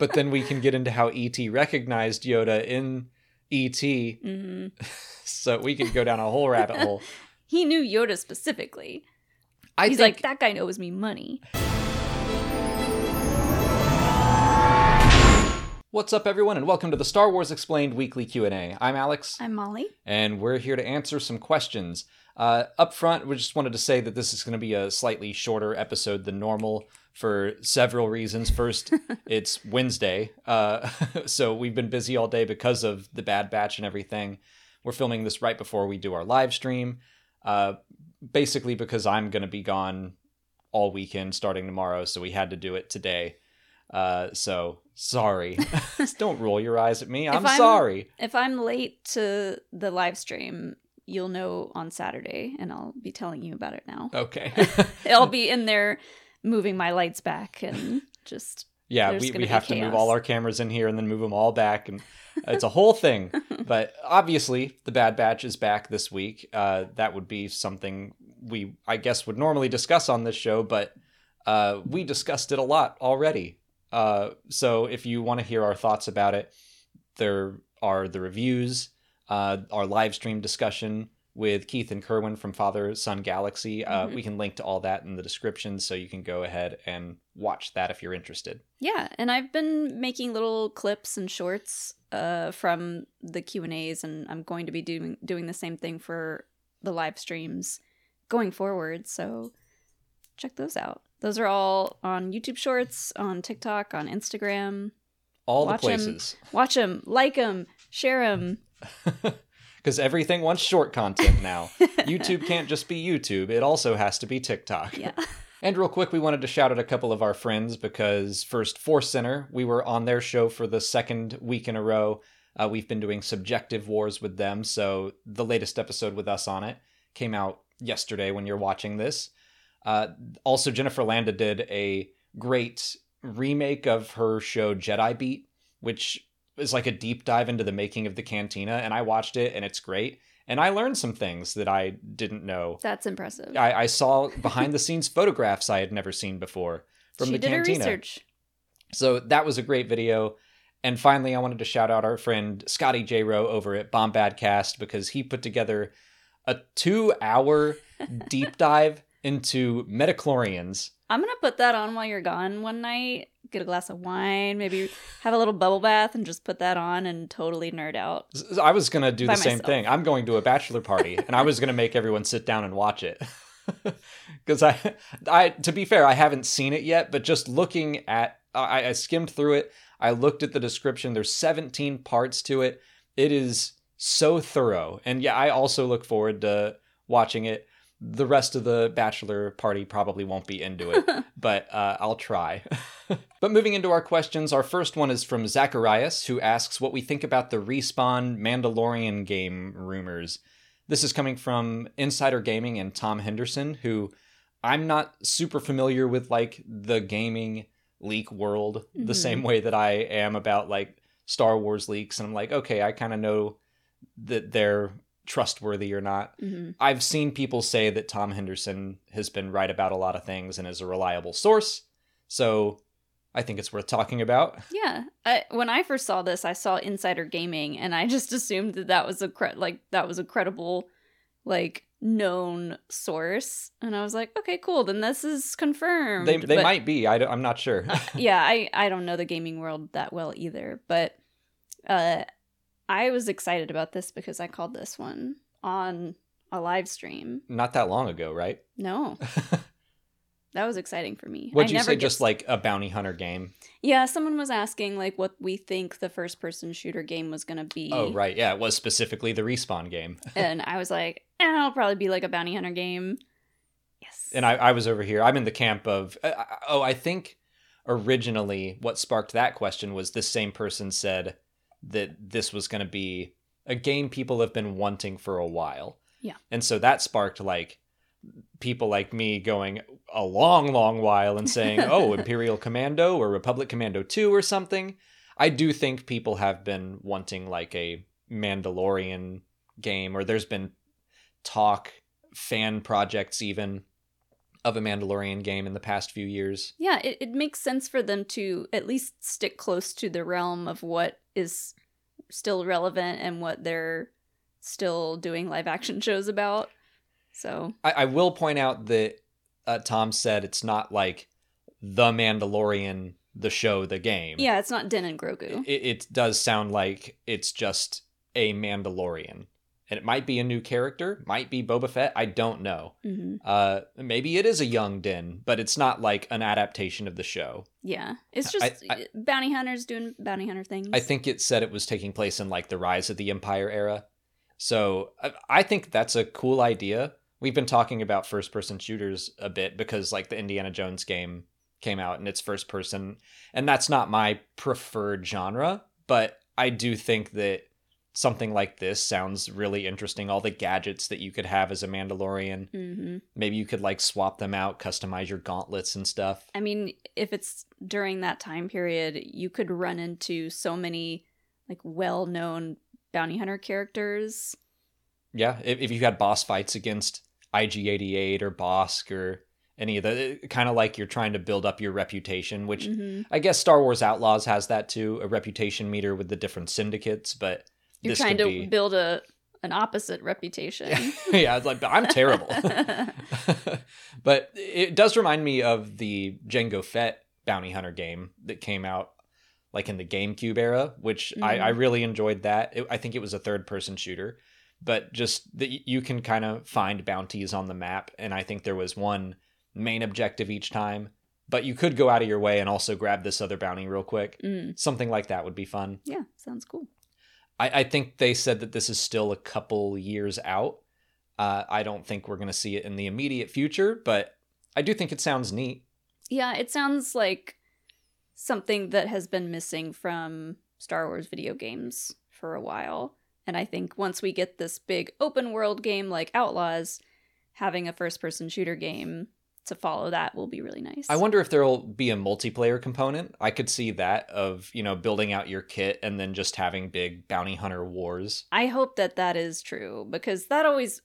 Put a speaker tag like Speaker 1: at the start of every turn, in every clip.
Speaker 1: but then we can get into how ET recognized Yoda in ET.
Speaker 2: hmm
Speaker 1: So we could go down a whole rabbit hole.
Speaker 2: He knew Yoda specifically.
Speaker 1: I
Speaker 2: He's
Speaker 1: think
Speaker 2: like, that guy owes me money.
Speaker 1: What's up everyone and welcome to the Star Wars Explained weekly Q&A. I'm Alex
Speaker 2: I'm Molly.
Speaker 1: and we're here to answer some questions. Uh, up front, we just wanted to say that this is going to be a slightly shorter episode than normal for several reasons. First, it's Wednesday, uh, so we've been busy all day because of the Bad Batch and everything. We're filming this right before we do our live stream, uh, basically because I'm going to be gone all weekend starting tomorrow, so we had to do it today. Uh, so sorry. Don't roll your eyes at me. I'm,
Speaker 2: I'm-
Speaker 1: sorry.
Speaker 2: If I'm late to the live stream, you'll know on Saturday, and I'll be telling you about it now.
Speaker 1: Okay.
Speaker 2: I'll be in there moving my lights back and just
Speaker 1: Yeah, we, we have to move all our cameras in here and then move them all back, and it's a whole thing. But obviously, the Bad Batch is back this week. Uh, that would be something we, I guess, would normally discuss on this show, but uh, we discussed it a lot already. Uh, so if you want to hear our thoughts about it, there are the reviews, uh, our live stream discussion with Keith and Kerwin from Father Son Galaxy. Uh,
Speaker 2: Mhm.
Speaker 1: We can link to all that in the description, so you can go ahead and watch that if you're interested.
Speaker 2: yeah. And I've been making little clips and shorts uh, from the Q and A's, and I'm going to be doing doing the same thing for the live streams going forward. So check those out. Those are all on YouTube Shorts, on TikTok, on Instagram.
Speaker 1: All
Speaker 2: Watch
Speaker 1: the
Speaker 2: 'em.
Speaker 1: places.
Speaker 2: Watch them, like them, share them.
Speaker 1: Because everything wants short content now. YouTube can't just be YouTube, it also has to be TikTok.
Speaker 2: Yeah.
Speaker 1: And real quick, we wanted to shout out a couple of our friends because first, ForceCenter, we were on their show for the second week in a row. Uh, we've been doing subjective wars with them, so the latest episode with us on it came out yesterday when you're watching this. Uh, also, Jennifer Landa did a great remake of her show Jedi Beat, which is like a deep dive into the making of the Cantina, and I watched it and it's great. And I learned some things that I didn't know.
Speaker 2: That's impressive.
Speaker 1: I, I saw behind the scenes photographs I had never seen before from
Speaker 2: she
Speaker 1: the
Speaker 2: did her
Speaker 1: cantina.
Speaker 2: research.
Speaker 1: So that was a great video. And finally, I wanted to shout out our friend Scotty J. Rowe over at Bombadcast because he put together a two hour deep dive into midi-chlorians.
Speaker 2: I'm gonna put that on while you're gone one night. Get a glass of wine, maybe have a little bubble bath, and just put that on and totally nerd out.
Speaker 1: I was going to do the same thing. I'm going to a bachelor party and I was going to make everyone sit down and watch it. Because I, I, to be fair, I haven't seen it yet, but just looking at, I, I skimmed through it. I looked at the description. There's 17 parts to it. It is so thorough. And yeah, I also look forward to watching it. The rest of the bachelor party probably won't be into it, but uh, I'll try. but moving into our questions, our first one is from Zacharias, who asks what we think about the Respawn Mandalorian game rumors. This is coming from Insider Gaming and Tom Henderson, who I'm not super familiar with, like the gaming leak world the
Speaker 2: Mhm.
Speaker 1: same way that I am about like Star Wars leaks. And I'm like, okay, I kind of know that they're trustworthy or not.
Speaker 2: hmm
Speaker 1: I've seen people say that Tom Henderson has been right about a lot of things and is a reliable source. So I think it's worth talking about.
Speaker 2: Yeah. I, when I first saw this, I saw Insider Gaming, and I just assumed that that was a cre- like that was a credible, like known source, and I was like, okay, cool. Then this is confirmed.
Speaker 1: They, they
Speaker 2: But-
Speaker 1: might be. I am not sure.
Speaker 2: yeah, I I don't know the gaming world that well either, but uh I was excited about this because I called this one on a live stream.
Speaker 1: not that long ago, right?
Speaker 2: No, that was exciting for me.
Speaker 1: Would you
Speaker 2: never
Speaker 1: say just like a bounty hunter game?
Speaker 2: Yeah, someone was asking like what we think the first person shooter game was going to be.
Speaker 1: Oh, right. Yeah, it was specifically the respawn game.
Speaker 2: And I was like, eh, it'll probably be like a bounty hunter game. Yes.
Speaker 1: And I, I was over here. I'm in the camp of. Uh, oh, I think originally what sparked that question was this same person said that this was going to be a game people have been wanting for a while.
Speaker 2: Yeah.
Speaker 1: And so that sparked like people like me going a long, long while and saying, oh, Imperial Commando or Republic Commando 2 or something. I do think people have been wanting like a Mandalorian game, or there's been talk, fan projects even, of a Mandalorian game in the past few years.
Speaker 2: Yeah, it, it makes sense for them to at least stick close to the realm of what is still relevant and what they're still doing live action shows about. So
Speaker 1: I, I will point out that uh, Tom said it's not like the Mandalorian, the show, the game.
Speaker 2: yeah, it's not Din and Grogu.
Speaker 1: It, it does sound like it's just a Mandalorian. And it might be a new character, might be Boba Fett. I don't know.
Speaker 2: hmm
Speaker 1: Uh, maybe it is a young Din, but it's not like an adaptation of the show.
Speaker 2: Yeah, it's
Speaker 1: I-
Speaker 2: just
Speaker 1: I-
Speaker 2: bounty hunters doing bounty hunter things.
Speaker 1: I think it said it was taking place in like the rise of the Empire era. So I, I think that's a cool idea. We've been talking about first person shooters a bit because like the Indiana Jones game came out and it's first person, and that's not my preferred genre, but I do think that something like this sounds really interesting. All the gadgets that you could have as a Mandalorian.
Speaker 2: hmm
Speaker 1: Maybe you could like swap them out, customize your gauntlets and stuff.
Speaker 2: I mean, if it's during that time period, you could run into so many like well-known bounty hunter characters.
Speaker 1: Yeah, if, if you had boss fights against IG88 or Bossk or any of the kind of like you're trying to build up your reputation, which
Speaker 2: Mhm.
Speaker 1: I guess Star Wars Outlaws has that too, a reputation meter with the different syndicates, but
Speaker 2: You're trying to
Speaker 1: be
Speaker 2: build a an opposite reputation.
Speaker 1: yeah, it's like I'm terrible. but it does remind me of the Jango Fett bounty hunter game that came out like in the GameCube era, which I,
Speaker 2: Mhm.
Speaker 1: I really enjoyed that. It, I think it was a third person shooter, but just that you can kind of find bounties on the map. And I think there was one main objective each time, but you could go out of your way and also grab this other bounty real quick.
Speaker 2: Mm,
Speaker 1: Something like that would be fun.
Speaker 2: yeah, sounds cool.
Speaker 1: I, I think they said that this is still a couple years out. Uh, I don't think we're going to see it in the immediate future, but I do think it sounds neat.
Speaker 2: Yeah, it sounds like something that has been missing from Star Wars video games for a while. And I think once we get this big open world game like Outlaws, having a first person shooter game to follow that will be really nice.
Speaker 1: I wonder if there'll be a multiplayer component. I could see that of, you know, building out your kit and then just having big bounty hunter wars.
Speaker 2: I hope that that is true because that always,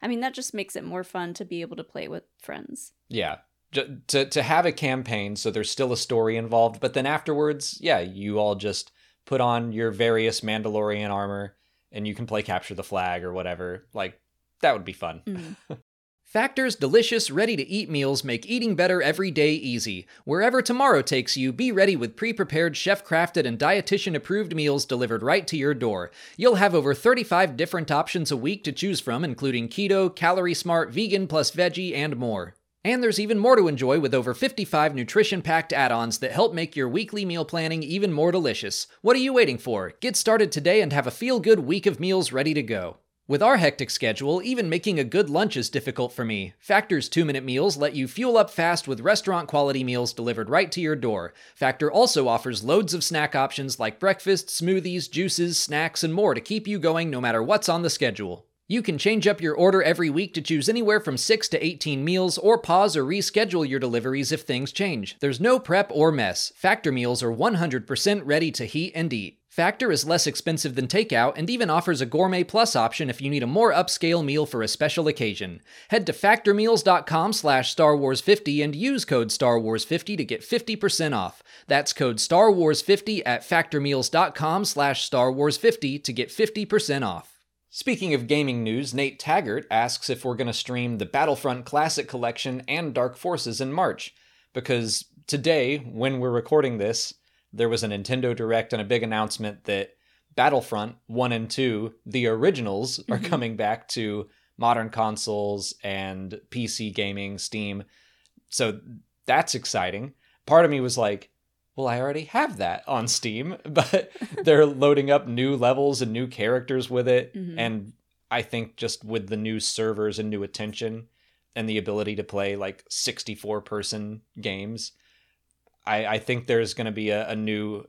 Speaker 2: I mean, that just makes it more fun to be able to play with friends.
Speaker 1: Yeah. To to have a campaign so there's still a story involved, but then afterwards, yeah, you all just put on your various Mandalorian armor and you can play capture the flag or whatever. Like that would be fun.
Speaker 2: Mm.
Speaker 3: Factor's delicious, ready to eat meals make eating better every day easy. Wherever tomorrow takes you, be ready with pre prepared, chef crafted, and dietitian approved meals delivered right to your door. You'll have over 35 different options a week to choose from, including keto, calorie smart, vegan, plus veggie, and more. And there's even more to enjoy with over 55 nutrition packed add ons that help make your weekly meal planning even more delicious. What are you waiting for? Get started today and have a feel good week of meals ready to go. With our hectic schedule, even making a good lunch is difficult for me. Factor's two minute meals let you fuel up fast with restaurant quality meals delivered right to your door. Factor also offers loads of snack options like breakfast, smoothies, juices, snacks, and more to keep you going no matter what's on the schedule. You can change up your order every week to choose anywhere from 6 to 18 meals or pause or reschedule your deliveries if things change. There's no prep or mess. Factor meals are 100% ready to heat and eat. Factor is less expensive than takeout and even offers a gourmet plus option if you need a more upscale meal for a special occasion. Head to factormeals.com slash Star Wars 50 and use code Star Wars 50 to get 50% off. That's code Star Wars 50 at factormeals.com slash Star Wars 50 to get 50% off.
Speaker 1: Speaking of gaming news, Nate Taggart asks if we're going to stream the Battlefront Classic Collection and Dark Forces in March. Because today, when we're recording this, there was a Nintendo Direct and a big announcement that Battlefront 1 and 2, the originals, are
Speaker 2: Mhm.
Speaker 1: coming back to modern consoles and PC gaming, Steam. So that's exciting. Part of me was like, well, I already have that on Steam, but they're loading up new levels and new characters with it.
Speaker 2: Mhm.
Speaker 1: And I think just with the new servers and new attention and the ability to play like 64 person games, I, I think there's going to be a, a new,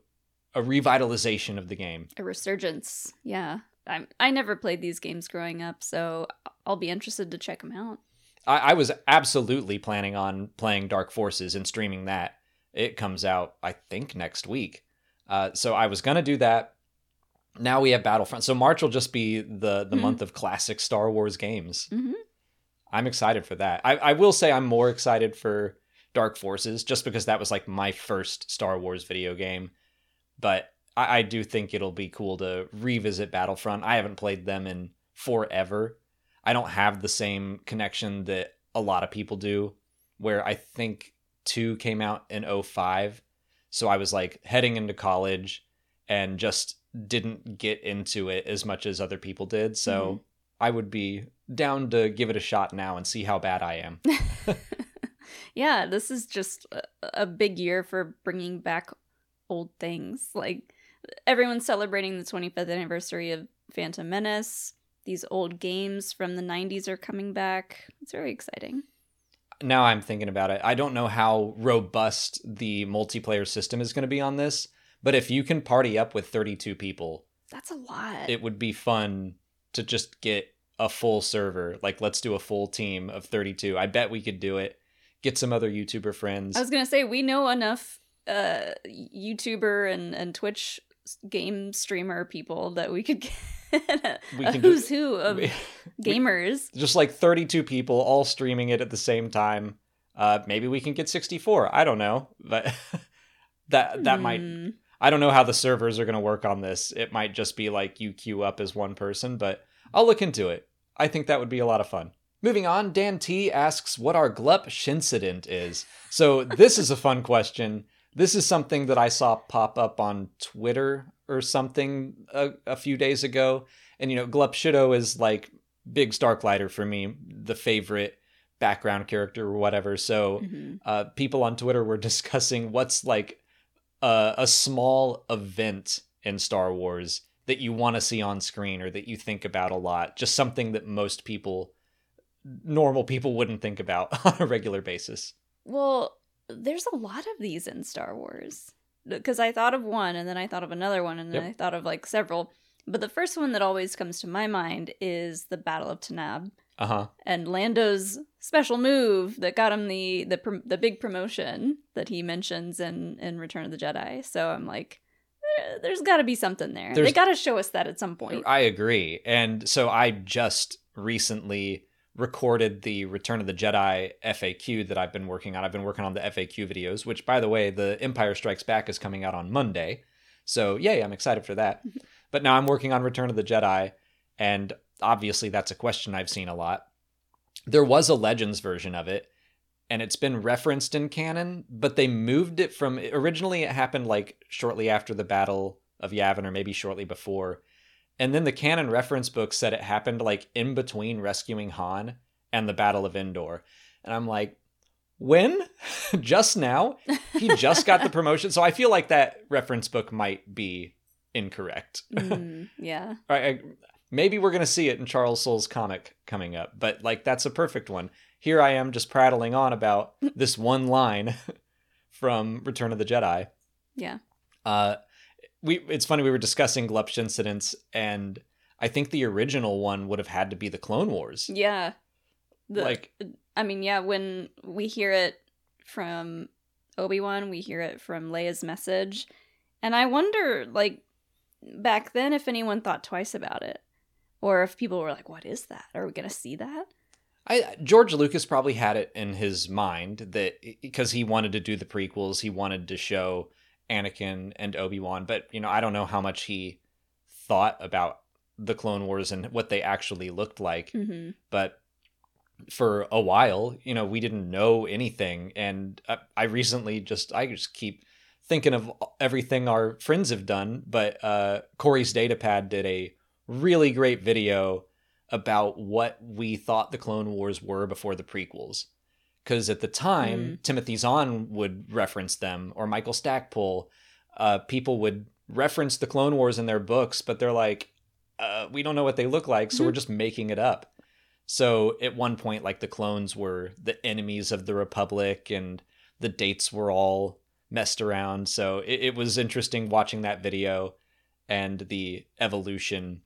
Speaker 1: a revitalization of the game.
Speaker 2: A resurgence. Yeah. I I never played these games growing up, so I'll be interested to check them out.
Speaker 1: I, I was absolutely planning on playing Dark Forces and streaming that. It comes out, I think, next week. Uh, so I was gonna do that. Now we have Battlefront. So March will just be the the
Speaker 2: Mhm.
Speaker 1: month of classic Star Wars games.
Speaker 2: hmm
Speaker 1: I'm excited for that. I, I will say I'm more excited for Dark Forces just because that was like my first Star Wars video game. But I, I do think it'll be cool to revisit Battlefront. I haven't played them in forever. I don't have the same connection that a lot of people do, where I think 2 came out in 05. So I was like heading into college and just didn't get into it as much as other people did. So
Speaker 2: Mhm.
Speaker 1: I would be down to give it a shot now and see how bad I am.
Speaker 2: yeah, this is just a, a big year for bringing back old things. Like everyone's celebrating the 25th anniversary of Phantom Menace. These old games from the 90s are coming back. It's very exciting.
Speaker 1: now I'm thinking about it. I don't know how robust the multiplayer system is going to be on this, but if you can party up with 32 people,
Speaker 2: That's a lot.
Speaker 1: it would be fun to just get a full server. Like, let's do a full team of 32. I bet we could do it. Get some other YouTuber friends.
Speaker 2: I was gonna say we know enough uh YouTuber and and Twitch game streamer people that we could get a,
Speaker 1: We
Speaker 2: a
Speaker 1: do-
Speaker 2: who's who of gamers.
Speaker 1: just like 32 people all streaming it at the same time. Uh, maybe we can get 64. I don't know, but that that might
Speaker 2: Hmm.
Speaker 1: I don't know how the servers are going to work on this. It might just be like you queue up as one person, but I'll look into it. I think that would be a lot of fun. Moving on, Dan T asks what our Glup Shincident is. So this is a fun question. This is something that I saw pop up on Twitter or something a, a few days ago. And you know, Glup Shitto is like big Starklighter for me, the favorite background character or whatever. So
Speaker 2: Mhm.
Speaker 1: uh, people on Twitter were discussing what's like a, a small event in Star Wars that you want to see on screen or that you think about a lot. Just something that most people, normal people, wouldn't think about on a regular basis.
Speaker 2: Well, there's a lot of these in Star Wars. Because I thought of one and then I thought of another one and then
Speaker 1: Yep.
Speaker 2: I thought of like several. But the first one that always comes to my mind is the Battle of Taanab
Speaker 1: Uh huh.
Speaker 2: and Lando's special move that got him the the the big promotion that he mentions in in Return of the Jedi. So I'm like eh, there's got to be something there.
Speaker 1: There's-
Speaker 2: they got to show us that at some point.
Speaker 1: I agree. And so I just recently recorded the Return of the Jedi FAQ that I've been working on. I've been working on the FAQ videos, which, by the way, the Empire Strikes Back is coming out on Monday. So, yay, I'm excited for that. but now I'm working on Return of the Jedi, and obviously that's a question I've seen a lot. There was a Legends version of it, and it's been referenced in canon, but they moved it from originally it happened like shortly after the Battle of Yavin, or maybe shortly before. And then the canon reference book said it happened like in between rescuing Han and the Battle of Endor. And I'm like, when? just now? He just got the promotion. So I feel like that reference book might be incorrect.
Speaker 2: Mm, yeah.
Speaker 1: I, I, maybe we're going to see it in Charles Soule's comic coming up, but like that's a perfect one. Here I am just prattling on about this one line from Return of the Jedi.
Speaker 2: Yeah.
Speaker 1: Uh, we it's funny we were discussing Glupsh incidents, and I think the original one would have had to be the Clone Wars.
Speaker 2: Yeah. The,
Speaker 1: like
Speaker 2: I mean, yeah, when we hear it from Obi-Wan, we hear it from Leia's message. And I wonder like back then if anyone thought twice about it or if people were like, "What is that? Are we going to see that?"
Speaker 1: I George Lucas probably had it in his mind that because he wanted to do the prequels, he wanted to show Anakin and Obi-Wan, but you know, I don't know how much he thought about the Clone Wars and what they actually looked like.
Speaker 2: Mhm.
Speaker 1: But for a while, you know, we didn't know anything and I, I recently just I just keep thinking of everything our friends have done, but uh Corey's Datapad did a really great video about what we thought the Clone Wars were before the prequels. Because at the time, Timothy Zahn would reference them, or Michael Stackpole. Uh, people would reference the Clone Wars in their books, but they're like, uh, we don't know what they look like, so we're just making it up. So at one point, like the clones were the enemies of the Republic, and the dates were all messed around. So it, it was interesting watching that video and the evolution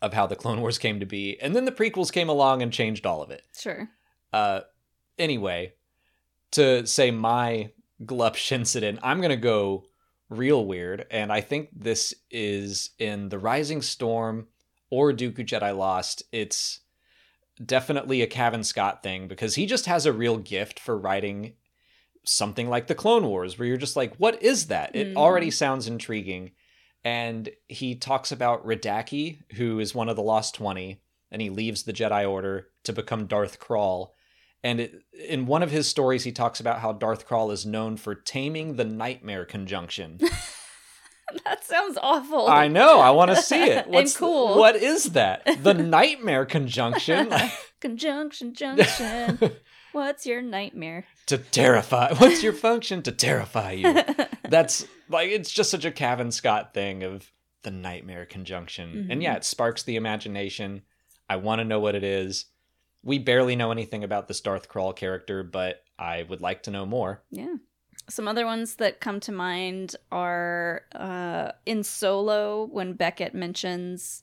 Speaker 1: of how the Clone Wars came to be. And then the prequels came along and changed all of it.
Speaker 2: Sure.
Speaker 1: Uh, anyway, to say my Glupsh incident, I'm going to go real weird. And I think this is in The Rising Storm or Dooku Jedi Lost. It's definitely a Cavan Scott thing because he just has a real gift for writing something like the Clone Wars, where you're just like, what is that? It
Speaker 2: Mm.
Speaker 1: already sounds intriguing. And he talks about Radaki, who is one of the Lost 20, and he leaves the Jedi Order to become Darth Krall. And it, in one of his stories, he talks about how Darth Krall is known for taming the Nightmare Conjunction.
Speaker 2: that sounds awful.
Speaker 1: I know. I want to see it.
Speaker 2: And
Speaker 1: What's
Speaker 2: cool.
Speaker 1: What is that? The Nightmare Conjunction
Speaker 2: Conjunction, junction. What's your nightmare?
Speaker 1: to terrify. What's your function to terrify you? That's like it's just such a Cavan Scott thing of the Nightmare Conjunction, and
Speaker 2: Mhm.
Speaker 1: yeah, it sparks the imagination. I want to know what it is. We barely know anything about this Darth Krall character, but I would like to know more.
Speaker 2: Yeah. Some other ones that come to mind are uh, in Solo when Beckett mentions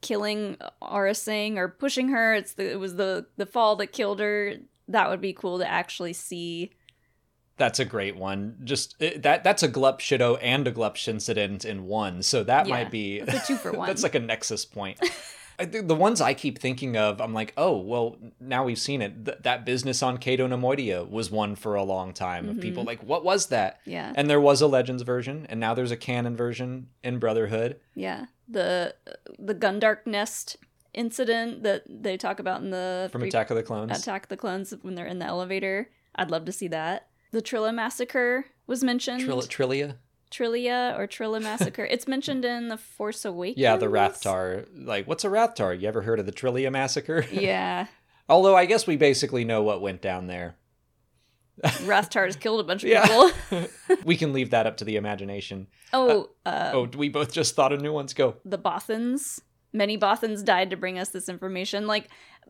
Speaker 2: killing Aurra Sing or pushing her. It's the, it was the the fall that killed her. That would be cool to actually see.
Speaker 1: That's a great one. Just that that's a Glup Shitto and a Glup incident in one. So that
Speaker 2: Yeah,
Speaker 1: might be
Speaker 2: It's a two for one.
Speaker 1: that's like a nexus point. I think the ones I keep thinking of, I'm like, oh, well, now we've seen it. Th- that business on Cato Neimoidia was one for a long time of people
Speaker 2: Mhm.
Speaker 1: like, what was that?
Speaker 2: yeah,
Speaker 1: And there was a Legends version, and now there's a canon version in Brotherhood.
Speaker 2: yeah. The the Gundark Nest incident that they talk about in the
Speaker 1: From
Speaker 2: pre-
Speaker 1: Attack of the Clones.
Speaker 2: Attack the Clones when they're in the elevator. I'd love to see that. The Trilla massacre was mentioned.
Speaker 1: Trilla, Trillia?
Speaker 2: Trillia or Trilla massacre. it's mentioned in the Force Awakens.
Speaker 1: Yeah, the Rathtar. Like, what's a Rathtar? You ever heard of the Trillia massacre?
Speaker 2: Yeah,
Speaker 1: Although I guess we basically know what went down there.
Speaker 2: Rathtar's killed a bunch of
Speaker 1: Yeah.
Speaker 2: people.
Speaker 1: we can leave that up to the imagination.
Speaker 2: Oh, uh,
Speaker 1: Oh, we both just thought of new ones. Go.
Speaker 2: the Bothans. Many Bothans died to bring us this information. Like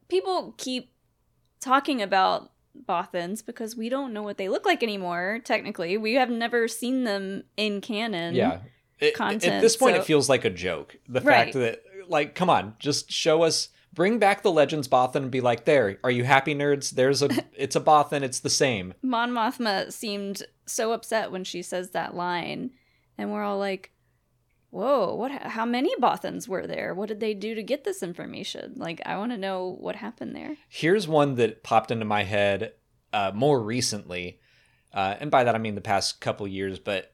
Speaker 2: people keep talking about Bothans because we don't know what they look like anymore. Technically, we have never seen them in canon.
Speaker 1: yeah. It-
Speaker 2: content,
Speaker 1: at this point,
Speaker 2: so-
Speaker 1: it feels like a joke. The
Speaker 2: Right.
Speaker 1: fact that, like, come on, just show us, bring back the Legends Bothan and be like, there, are you happy, nerds? There's a, it's a Bothan, it's the same.
Speaker 2: Mon Mothma seemed so upset when she says that line, and we're all like, "Whoa, what? How many Bothans were there? What did they do to get this information? Like, I want to know what happened there."
Speaker 1: Here's one that popped into my head uh, more recently, uh, and by that I mean the past couple years. But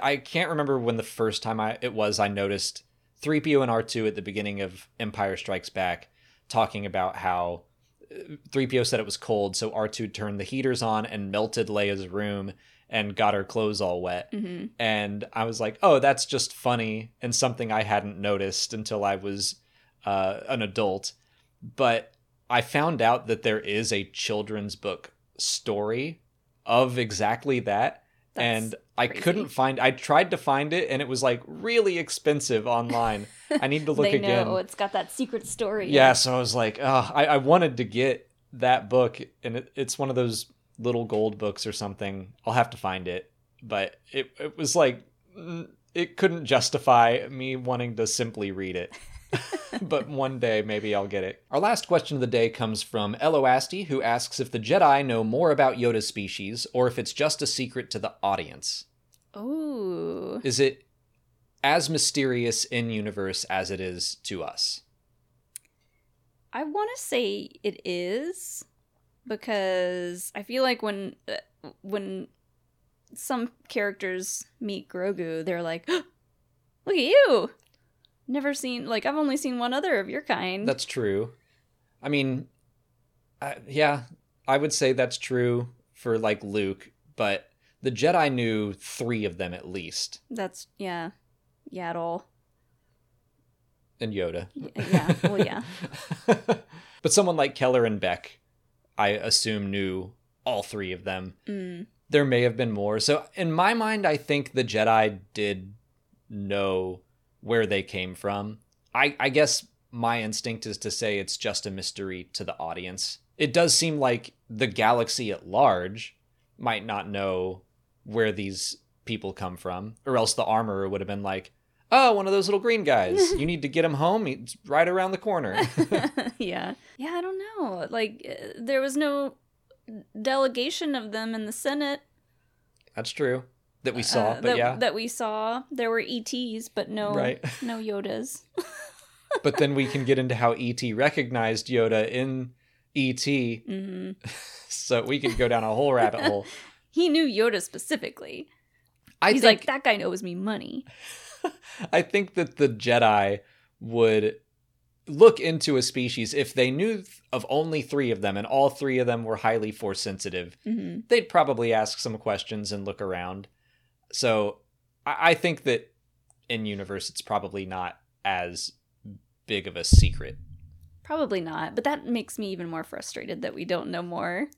Speaker 1: I can't remember when the first time I it was I noticed 3PO and R2 at the beginning of Empire Strikes Back talking about how uh, 3PO said it was cold, so R2 turned the heaters on and melted Leia's room and got her clothes all wet.
Speaker 2: hmm
Speaker 1: And I was like, oh, that's just funny and something I hadn't noticed until I was uh, an adult. But I found out that there is a children's book story of exactly that. and I
Speaker 2: crazy.
Speaker 1: couldn't find I tried to find it and it was like really expensive online. I need to look
Speaker 2: they
Speaker 1: again.
Speaker 2: know it's got that secret story.
Speaker 1: Yeah, so I was like, oh, I, I wanted to get that book, and it, it's one of those little gold books or something. I'll have to find it, but it it was like it couldn't justify me wanting to simply read it. but one day maybe I'll get it. Our last question of the day comes from Eloasti, who asks if the Jedi know more about Yoda's species or if it's just a secret to the audience.
Speaker 2: Ooh.
Speaker 1: Is it as mysterious in universe as it is to us?
Speaker 2: I want to say it is because I feel like when uh, when some characters meet Grogu, they're like, "Look at you." Never seen like I've only seen one other of your kind.
Speaker 1: That's true. I mean, I, yeah, I would say that's true for like Luke, but the Jedi knew three of them at least,
Speaker 2: That's yeah, Yaddle.
Speaker 1: and Yoda.
Speaker 2: Yeah, well, yeah.
Speaker 1: but someone like Keller and Beck, I assume knew all three of them.
Speaker 2: Mm.
Speaker 1: There may have been more. So in my mind, I think the Jedi did know where they came from. I, I guess my instinct is to say it's just a mystery to the audience. It does seem like the galaxy at large might not know where these people come from, or else the armorer would have been like, "Oh, one of those little green guys. You need to get him home. He's right around the corner."
Speaker 2: yeah, yeah. I don't know. Like uh, there was no delegation of them in the Senate
Speaker 1: That's true that we saw,
Speaker 2: uh,
Speaker 1: but
Speaker 2: that,
Speaker 1: yeah,
Speaker 2: that we saw. There were ETs, but no,
Speaker 1: Right.
Speaker 2: no Yodas.
Speaker 1: but then we can get into how ET recognized Yoda in ET.
Speaker 4: hmm
Speaker 1: So we could go down a whole rabbit hole.
Speaker 4: He knew Yoda specifically.
Speaker 1: I
Speaker 4: He's
Speaker 1: think,
Speaker 4: like, that guy owes me money.
Speaker 1: I think that the Jedi would look into a species if they knew of only three of them and all three of them were highly force sensitive.
Speaker 4: hmm
Speaker 1: They'd probably ask some questions and look around. So I, I think that in universe, it's probably not as big of a secret.
Speaker 4: Probably not, but that makes me even more frustrated that we don't know more.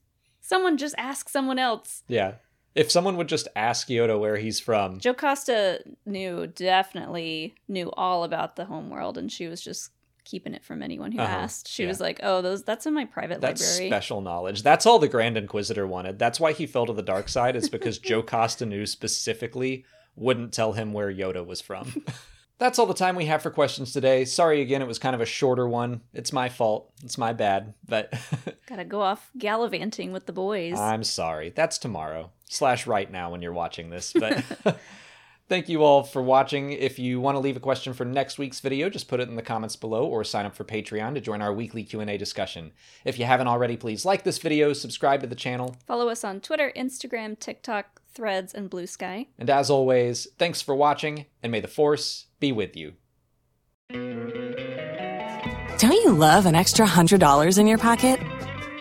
Speaker 4: Someone just ask someone else.
Speaker 1: Yeah. If someone would just ask Yoda where he's from,
Speaker 4: Jocasta knew, definitely knew all about the homeworld, and she was just keeping it from anyone who
Speaker 1: Uh-huh,
Speaker 4: asked. She
Speaker 1: yeah.
Speaker 4: was like, "Oh, those that's in my private
Speaker 1: that's
Speaker 4: library."
Speaker 1: special knowledge. That's all the Grand Inquisitor wanted. That's why he fell to the dark side, is because Joe Costa knew specifically wouldn't tell him where Yoda was from. That's all the time we have for questions today. Sorry again, it was kind of a shorter one. It's my fault. It's my bad. But
Speaker 4: Gotta go off gallivanting with the boys.
Speaker 1: I'm sorry. That's tomorrow slash right now when you're watching this. But thank you all for watching. If you want to leave a question for next week's video, just put it in the comments below or sign up for Patreon to join our weekly Q&A discussion. If you haven't already, please like this video, subscribe to the channel,
Speaker 4: Follow us on Twitter, Instagram, TikTok, Threads, and Blue Sky.
Speaker 1: and as always, thanks for watching and may the force be with you.
Speaker 2: Don't you love an extra $100 in your pocket?